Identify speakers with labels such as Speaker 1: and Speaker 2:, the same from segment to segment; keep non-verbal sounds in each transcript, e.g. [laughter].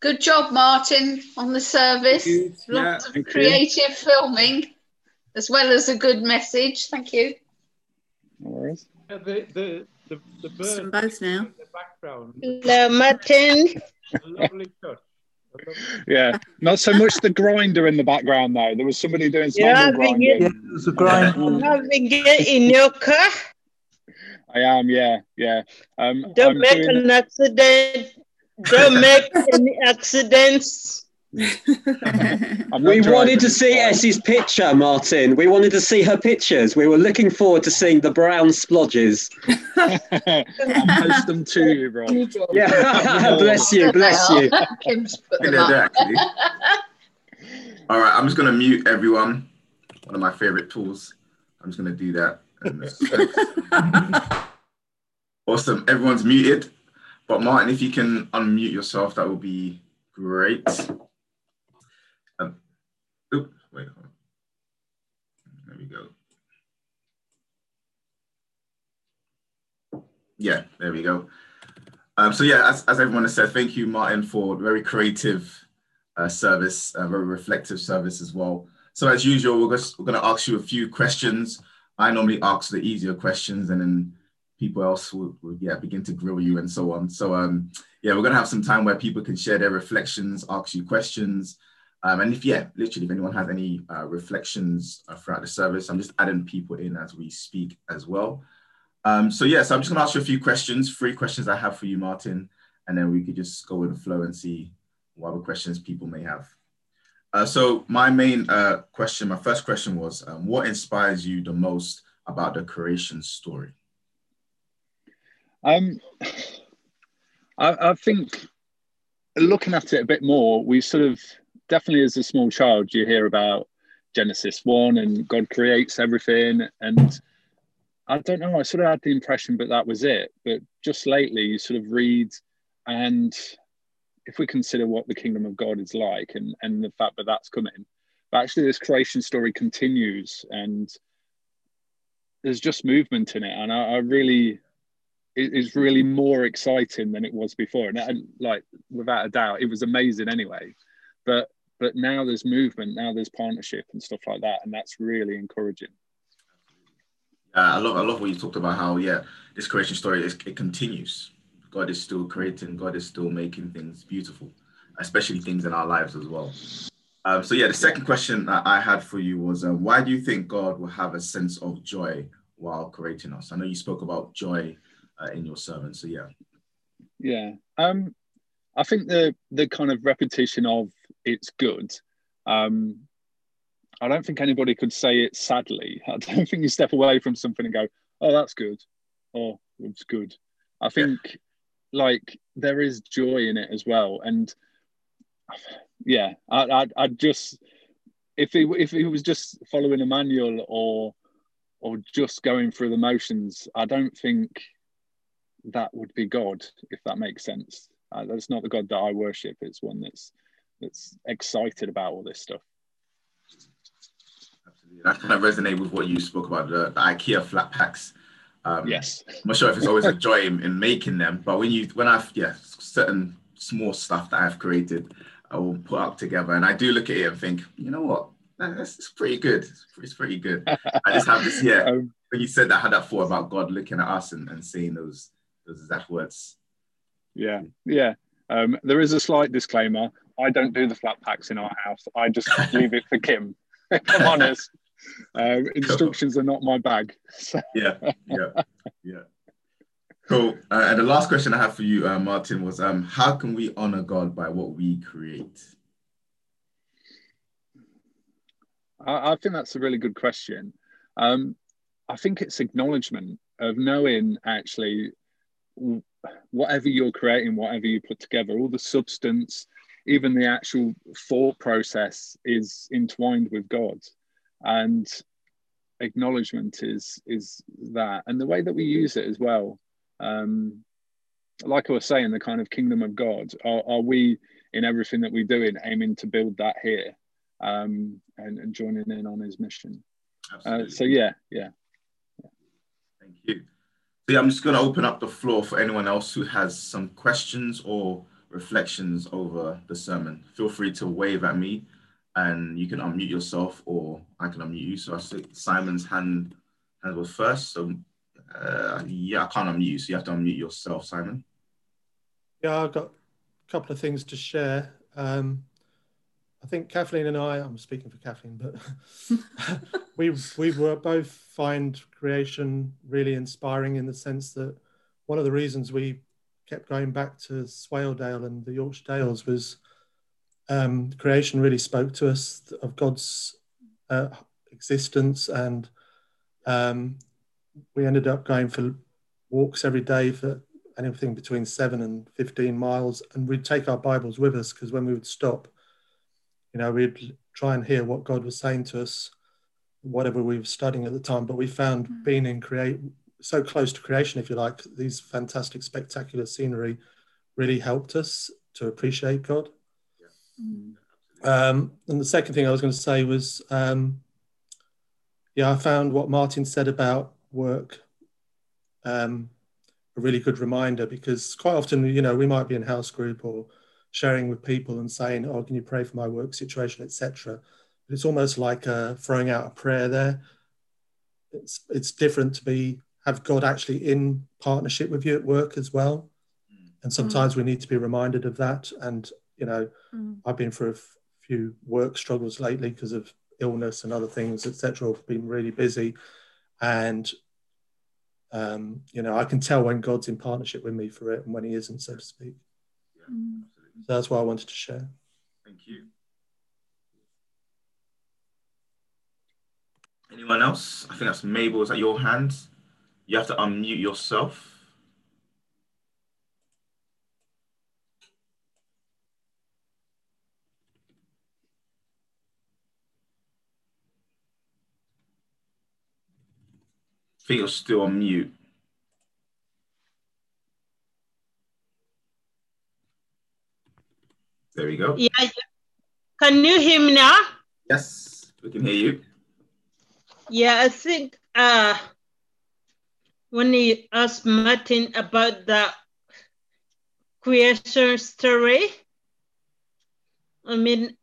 Speaker 1: Good job, Martin, on the service. Lots
Speaker 2: Yeah,
Speaker 1: of creative filming, as well as a good message. Thank you.
Speaker 3: No worries.
Speaker 2: Yeah, the, the, the, the bird
Speaker 4: both now.
Speaker 2: in the background.
Speaker 5: Hello, Martin.
Speaker 2: Lovely shot.
Speaker 3: Yeah, not so much the grinder in the background though. There was somebody doing some
Speaker 5: Yeah,
Speaker 3: angle
Speaker 5: we
Speaker 3: grinding.
Speaker 5: get-
Speaker 6: There's a grind.
Speaker 5: You have been get in your car.
Speaker 3: I am, yeah, yeah. Um,
Speaker 5: Don't
Speaker 3: I'm
Speaker 5: make
Speaker 3: doing-
Speaker 5: an accident. Don't make any accidents.
Speaker 7: We wanted to see
Speaker 3: so-
Speaker 7: Essie's picture, Martin. We wanted to see her pictures. We were looking forward to seeing the brown splodges. [laughs]
Speaker 3: I'll post them to you, Rob.
Speaker 7: Yeah, [laughs] bless you, bless you.
Speaker 1: Kim's put
Speaker 8: Yeah,
Speaker 1: them
Speaker 8: they're
Speaker 1: up.
Speaker 8: there, actually. All right, I'm just gonna mute everyone. One of my favorite tools. I'm just gonna do that. [laughs] awesome. Everyone's muted. But Martin, if you can unmute yourself, that would be great. Um, oop, wait. There we go. Yeah, there we go. Um, so yeah, as, as everyone has said, thank you, Martin, for very creative uh, service, uh, very reflective service as well. So as usual, we're, we're going to ask you a few questions. I normally ask the easier questions, and then people else will, will yeah begin to grill you and so on. So um, yeah, we're to have some time where people can share their reflections, ask you questions, um, and if yeah, literally, if anyone has any uh, reflections uh, throughout the service, I'm just adding people in as we speak as well. Um, so yeah, so I'm just to ask you a few questions, three questions I have for you, Martin, and then we could just go with the flow and see what other questions people may have. Uh, so my main uh, question, my first question was, um, what inspires you the most about the creation story?
Speaker 3: Um, I, I think looking at it a bit more, we sort of definitely as a small child, you hear about Genesis 1 and God creates everything. And I don't know, I sort of had the impression, but that was it. But just lately, you sort of read, and if we consider what the kingdom of God is like and, and the fact that that's coming, but actually, this creation story continues and there's just movement in it. And I, I really, is really more exciting than it was before. And, like, without a doubt, it was amazing anyway. But but now there's movement, now there's partnership and stuff like that, and that's really encouraging.
Speaker 8: Uh, I love I love what you talked about how yeah this creation story is it continues. God is still creating. God is still making things beautiful, especially things in our lives as well. Um, so yeah, the second question that I had for you was um, why do you think God will have a sense of joy while creating us? I know you spoke about joy uh, in your sermon. So yeah,
Speaker 3: Yeah. Um, I think the the kind of repetition of it's good. Um, I don't think anybody could say it sadly. [laughs] I don't think you step away from something and go, "Oh, that's good," or "It's good." I think like there is joy in it as well, and yeah, I I, I just if it if it was just following a manual or or just going through the motions, I don't think that would be God, if that makes sense. Uh, that's not the God that I worship. It's one that's that's excited about all this stuff.
Speaker 8: absolutely. That kind of resonate with what you spoke about the, the IKEA flat packs. Um,
Speaker 3: Yes.
Speaker 8: I'm not sure if it's always a joy in, in making them, but when you when I've yeah certain small stuff that I've created, I will put up together, and I do look at it and think, you know what, that's it's pretty good. It's pretty, it's pretty good. I just have this yeah. [laughs]
Speaker 3: Um,
Speaker 8: When you said that, I had that thought about God looking at us and, and saying those those exact words.
Speaker 3: yeah, yeah. Um, there is a slight disclaimer. I don't do the flat packs in our house. I just [laughs] leave it for Kim. [laughs] If I'm honest. Um, instructions are not my bag. So,
Speaker 8: Yeah, yeah, yeah. Cool. Uh, and the last question I have for you, uh, Martin, was um, how can we honor God by what we create?
Speaker 3: I, I think that's a really good question. Um, I think it's acknowledgement of knowing actually whatever you're creating, whatever you put together, all the substance, even the actual thought process is entwined with God. And acknowledgement is is that and the way that we use it as well um like i was saying the kind of kingdom of god are, are we in everything that we're doing aiming to build that here um and, and joining in on his mission uh, so yeah yeah
Speaker 8: Thank you. So yeah, I'm just going to open up the floor for anyone else who has some questions or reflections over the sermon, feel free to wave at me and you can unmute yourself or I can unmute you. So I see Simon's hand, hand was first. So uh, yeah, I can't unmute you. So you have to unmute yourself, Simon.
Speaker 4: Yeah, I've got a couple of things to share. Um, I think Kathleen and I, I'm speaking for Kathleen, but [laughs] [laughs] we we were both find creation really inspiring in the sense that one of the reasons we kept going back to Swaledale and the Yorkshire Dales was um, creation really spoke to us of God's uh, existence, and um, we ended up going for walks every day for anything between seven and 15 miles. And we'd take our Bibles with us because when we would stop, you know, we'd try and hear what God was saying to us, whatever we were studying at the time. But we found mm-hmm. being in create so close to creation, if you like, these fantastic, spectacular scenery really helped us to appreciate God. Mm. Um, and the second thing I was going to say was, um, yeah, I found what Martin said about work um, a really good reminder because quite often, you know, we might be in house group or sharing with people and saying, "Oh, can you pray for my work situation, etc." But it's almost like uh, throwing out a prayer there. It's it's different to be have God actually in partnership with you at work as well, and sometimes mm. we need to be reminded of that. And you know, mm. I've been through a f- few work struggles lately because of illness and other things, etc. I've been really busy, and um, you know, I can tell when God's in partnership with me for it and when He isn't, so to speak. Yeah, mm. so that's what I wanted to share.
Speaker 8: Thank you. Anyone else? I think that's Mabel. Is that your hand? You have to unmute yourself. I think you're still on mute. There we go.
Speaker 5: Yeah. Can you hear me now?
Speaker 8: Yes, we can hear you.
Speaker 5: Yeah, I think uh, when he asked Martin about the creation story, I mean,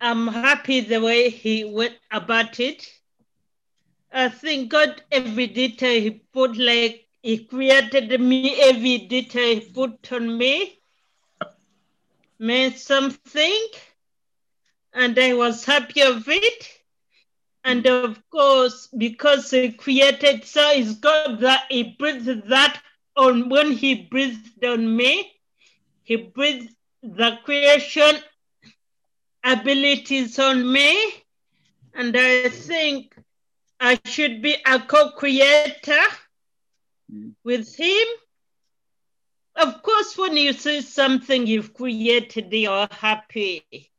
Speaker 5: I'm happy the way he went about it. I think God, every detail He put, like He created me, every detail He put on me meant something, and I was happy of it. And of course, because He created, so it's God that He breathed that on when He breathed on me, He breathed the creation abilities on me. And I think I should be a co-creator mm. with him. Of course, when you see something you've created, you're happy.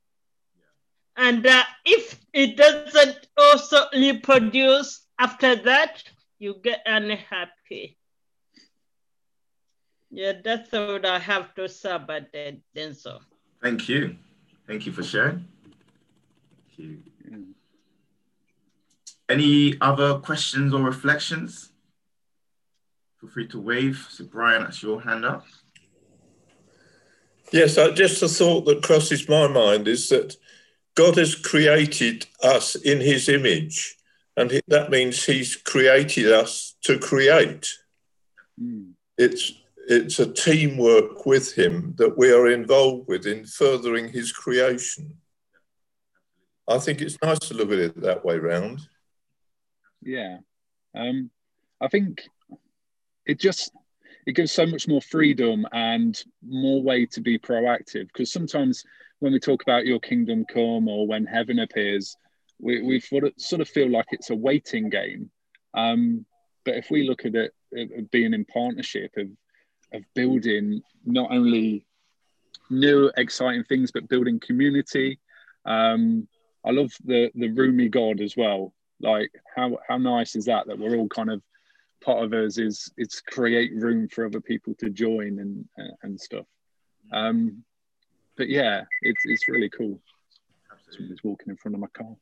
Speaker 5: And uh, if it doesn't also reproduce after that, you get unhappy. Yeah, that's what I have to say about that, Denzel.
Speaker 8: Thank you. Thank you for sharing. Thank you. Any other questions or reflections? Feel free to wave. So Brian, that's your hand up.
Speaker 6: Yes, I, just a thought that crosses my mind is that God has created us in his image, and that means he's created us to create. Mm. It's it's a teamwork with him that we are involved with in furthering his creation. I think it's nice to look at it that way round.
Speaker 3: Yeah. Um, I think it just it gives so much more freedom and more way to be proactive because sometimes when we talk about your kingdom come or when heaven appears we, we sort of feel like it's a waiting game. Um, but if we look at it of being in partnership of of building not only new exciting things but building community. Um, i love the the roomy god as well. Like how how nice is that that we're all kind of part of us is it's create room for other people to join and and stuff. Um, but yeah, it's it's really cool. Somebody's walking in front of my car.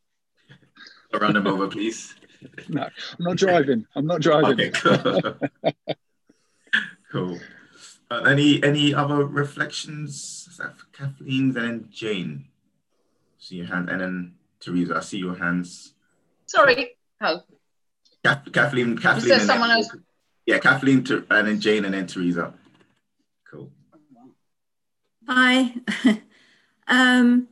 Speaker 8: Run them over, please. [laughs]
Speaker 3: no, I'm not driving. I'm not driving. Okay,
Speaker 8: cool. [laughs] cool. Uh, any any other reflections? Is that for Kathleen and then Jane? See your hand, and then Teresa. I see your hands.
Speaker 1: Sorry. Oh,
Speaker 8: Kath- Kathleen, Kathleen.
Speaker 1: there someone
Speaker 8: then,
Speaker 1: else?
Speaker 8: Yeah, Kathleen, and then Jane, and then Teresa. Cool.
Speaker 9: Hi. [laughs] um,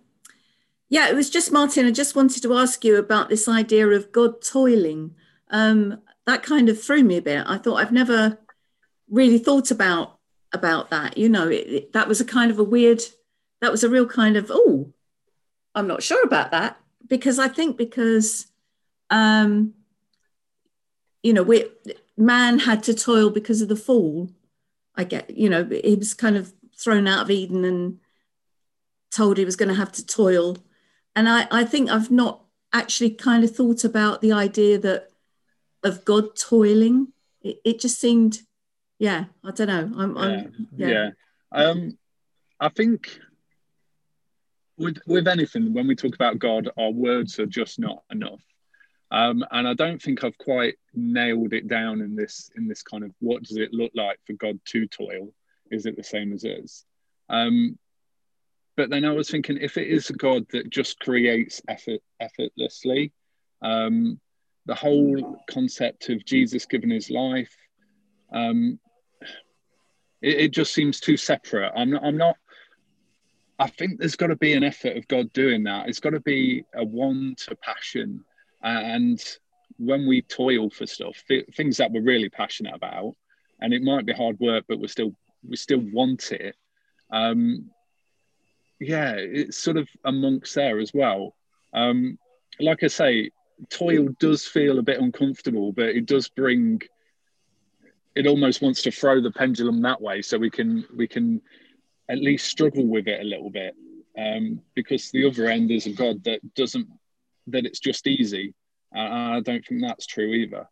Speaker 9: yeah, it was just Martin. I just wanted to ask you about this idea of God toiling. Um, that kind of threw me a bit. I thought I've never really thought about about that. You know, it, it- that was a kind of a weird. That was a real kind of oh, I'm not sure about that because I think because um, you know we man had to toil because of the fall. I get you know he was kind of thrown out of Eden and told he was going to have to toil. And I, I think I've not actually kind of thought about the idea that of God toiling. It, it just seemed, yeah, I don't know. I'm, I'm
Speaker 3: yeah.
Speaker 9: yeah.
Speaker 3: Um, I think with with anything, when we talk about God, our words are just not enough. Um, and I don't think I've quite nailed it down in this in this kind of what does it look like for God to toil? Is it the same as us? Um, but then I was thinking, if it is a God that just creates effort effortlessly, um, the whole concept of Jesus giving his life, um, it, it just seems too separate. I'm not, I'm not. I think there's got to be an effort of God doing that. It's got to be a one to passion, and when we toil for stuff, th- things that we're really passionate about, and it might be hard work, but we're still we still want it. Um, yeah, it's sort of amongst there as well. Um, like I say, toil does feel a bit uncomfortable, but it does bring. It almost wants to throw the pendulum that way, so we can we can at least struggle with it a little bit, um, because the other end is a God that doesn't that it's just easy. Uh, I don't think that's true either.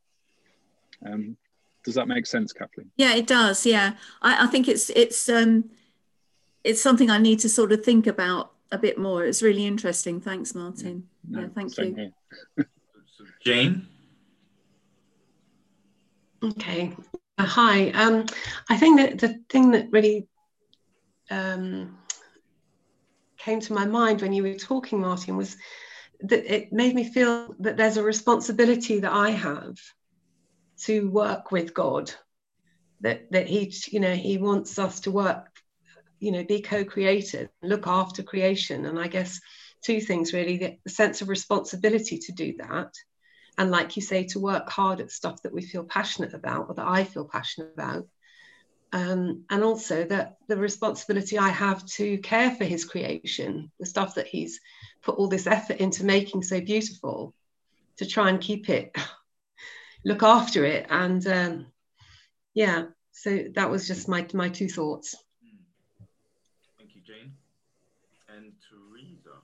Speaker 3: Um, does that make sense, Kathleen?
Speaker 9: Yeah, it does. Yeah, I, I think it's it's um, it's something I need to sort of think about a bit more. It's really interesting. Thanks, Martin.
Speaker 3: No,
Speaker 9: yeah, thank you.
Speaker 8: Jane.
Speaker 10: Okay. Uh, hi. Um, I think that the thing that really um, came to my mind when you were talking, Martin, was that it made me feel that there's a responsibility that I have to work with God. That that he, you know, he wants us to work, you know, be co-created, look after creation. And I guess two things really: the sense of responsibility to do that, and like you say to work hard at stuff that we feel passionate about or that i feel passionate about um, and also that the responsibility i have to care for his creation the stuff that he's put all this effort into making so beautiful to try and keep it look after it and um, yeah so that was just my my two thoughts
Speaker 8: Thank you, Jane. And Teresa.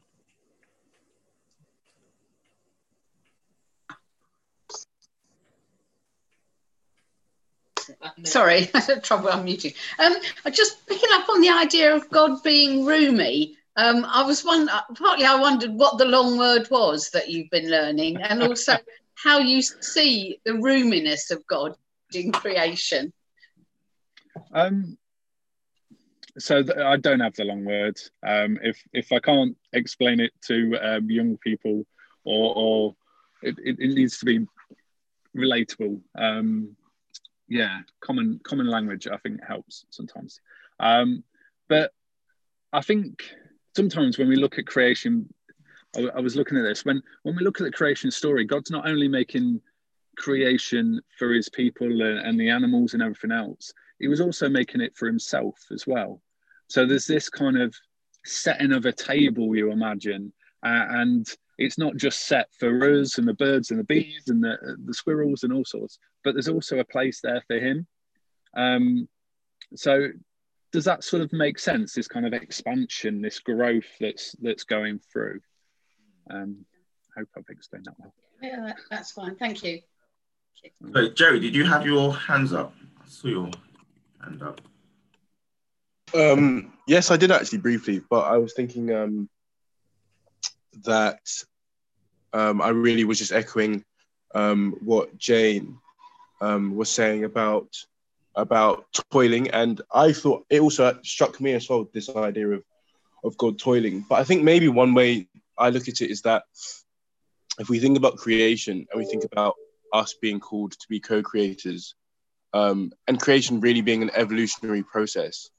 Speaker 1: sorry, [laughs] I had trouble unmuting. Um, just picking up on the idea of God being roomy. Um, I was one partly I wondered what the long word was that you've been learning, and also how you see the roominess of God in creation.
Speaker 3: Um, so th- I don't have the long words. Um, if if I can't explain it to um, young people, or, or it, it, it needs to be relatable. Um, yeah, common common language I think helps sometimes. Um, but I think sometimes when we look at creation, I, I was looking at this when when we look at the creation story, God's not only making creation for His people and, and the animals and everything else. He was also making it for Himself as well. So there's this kind of setting of a table, you imagine, uh, and it's not just set for us and the birds and the bees and the, the squirrels and all sorts, but there's also a place there for him. Um, so does that sort of make sense? This kind of expansion, this growth that's that's going through. Um, I hope I've explained that well.
Speaker 1: Yeah, that's fine. Thank you.
Speaker 8: So, Jerry, did you have your hands up? I saw your hand up.
Speaker 11: Um, yes, I did actually briefly, but I was thinking um, that um, I really was just echoing um, what Jane um, was saying about about toiling, and I thought it also struck me as well this idea of of God toiling. But I think maybe one way I look at it is that if we think about creation and we think about us being called to be co-creators, um, and creation really being an evolutionary process,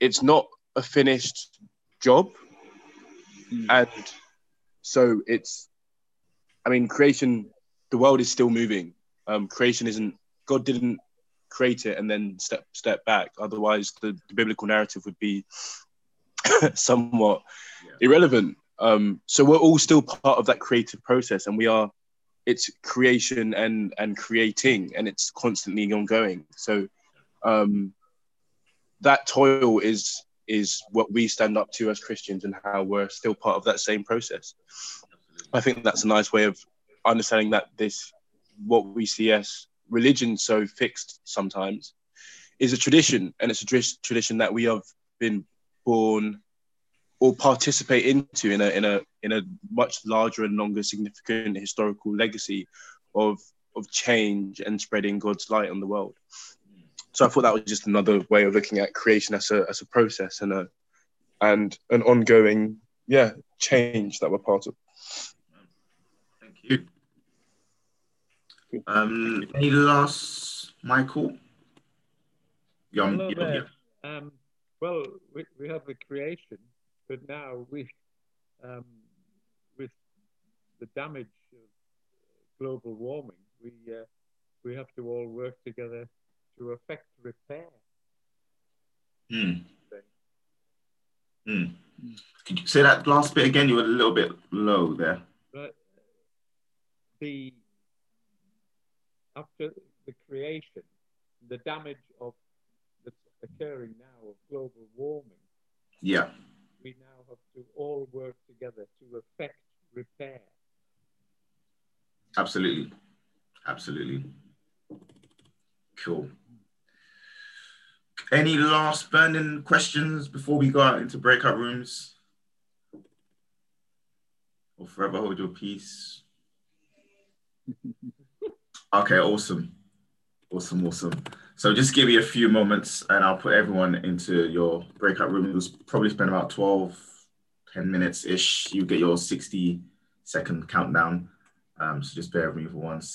Speaker 11: it's not a finished job, and so it's. I mean, creation. The world is still moving. Um, creation isn't. God didn't create it and then step step back. Otherwise, the, the biblical narrative would be [coughs] somewhat irrelevant. Um, so we're all still part of that creative process, and we are. It's creation and and creating, and it's constantly ongoing. So um, that toil is is what we stand up to as Christians, and how we're still part of that same process. I think that's a nice way of understanding that this what we see as religion so fixed sometimes is a tradition and it's a tradition that we have been born or participate into in a in a in a much larger and longer significant historical legacy of of change and spreading God's light on the world. So I thought that was just another way of looking at creation as a as a process and a and an ongoing yeah change that we're part of.
Speaker 8: Thank you. Um, any last, Michael? Yeah,
Speaker 2: Hello
Speaker 8: yeah,
Speaker 2: there.
Speaker 8: yeah.
Speaker 2: Um, well, we, we have the creation, but now we, um, with the damage of global warming, we uh, we have to all work together to effect repair.
Speaker 8: Hmm. Hmm. Could you say that last bit again? You were a little bit low there.
Speaker 2: But the after the creation, the damage of that's occurring now of global warming,
Speaker 8: Yeah.
Speaker 2: We now have to all work together to effect repair.
Speaker 8: Absolutely. Absolutely. Cool. Any last burning questions before we go out into breakout rooms? Or forever hold your peace. [laughs] Okay, awesome. Awesome, awesome. So just give me a few moments and I'll put everyone into your breakout room. Probably spend about 12, 10 minutes ish. You get your 60 second countdown. Um, so just bear with me for one